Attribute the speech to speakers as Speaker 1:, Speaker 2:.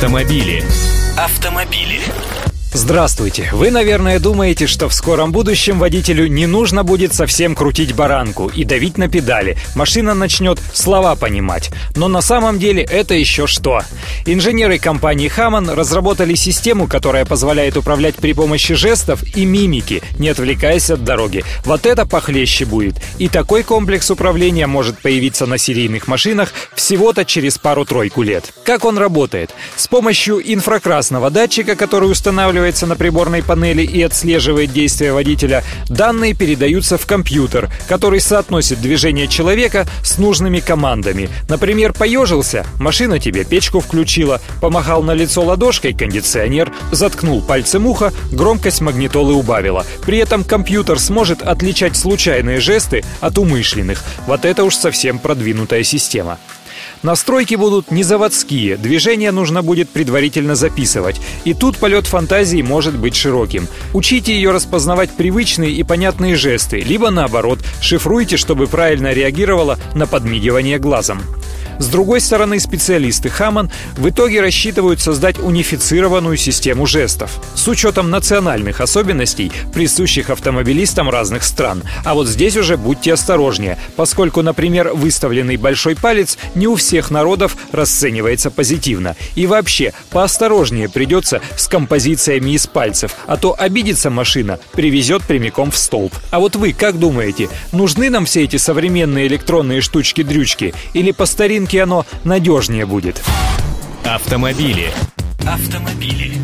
Speaker 1: Автомобили. Автомобили.
Speaker 2: Здравствуйте! Вы, наверное, думаете, что в скором будущем водителю не нужно будет совсем крутить баранку и давить на педали. Машина начнет слова понимать. Но на самом деле это еще что? Инженеры компании Хаман разработали систему, которая позволяет управлять при помощи жестов и мимики, не отвлекаясь от дороги. Вот это похлеще будет. И такой комплекс управления может появиться на серийных машинах всего-то через пару-тройку лет. Как он работает? С помощью инфракрасного датчика, который устанавливает устанавливается на приборной панели и отслеживает действия водителя, данные передаются в компьютер, который соотносит движение человека с нужными командами. Например, поежился, машина тебе печку включила, помахал на лицо ладошкой кондиционер, заткнул пальцем ухо, громкость магнитолы убавила. При этом компьютер сможет отличать случайные жесты от умышленных. Вот это уж совсем продвинутая система. Настройки будут не заводские, движение нужно будет предварительно записывать. И тут полет фантазии может быть широким. Учите ее распознавать привычные и понятные жесты, либо наоборот, шифруйте, чтобы правильно реагировала на подмигивание глазом. С другой стороны, специалисты Хаман в итоге рассчитывают создать унифицированную систему жестов с учетом национальных особенностей, присущих автомобилистам разных стран. А вот здесь уже будьте осторожнее, поскольку, например, выставленный большой палец не у всех народов расценивается позитивно. И вообще, поосторожнее придется с композициями из пальцев, а то обидится машина, привезет прямиком в столб. А вот вы как думаете, нужны нам все эти современные электронные штучки-дрючки или по старинке оно надежнее будет.
Speaker 1: Автомобили. Автомобили.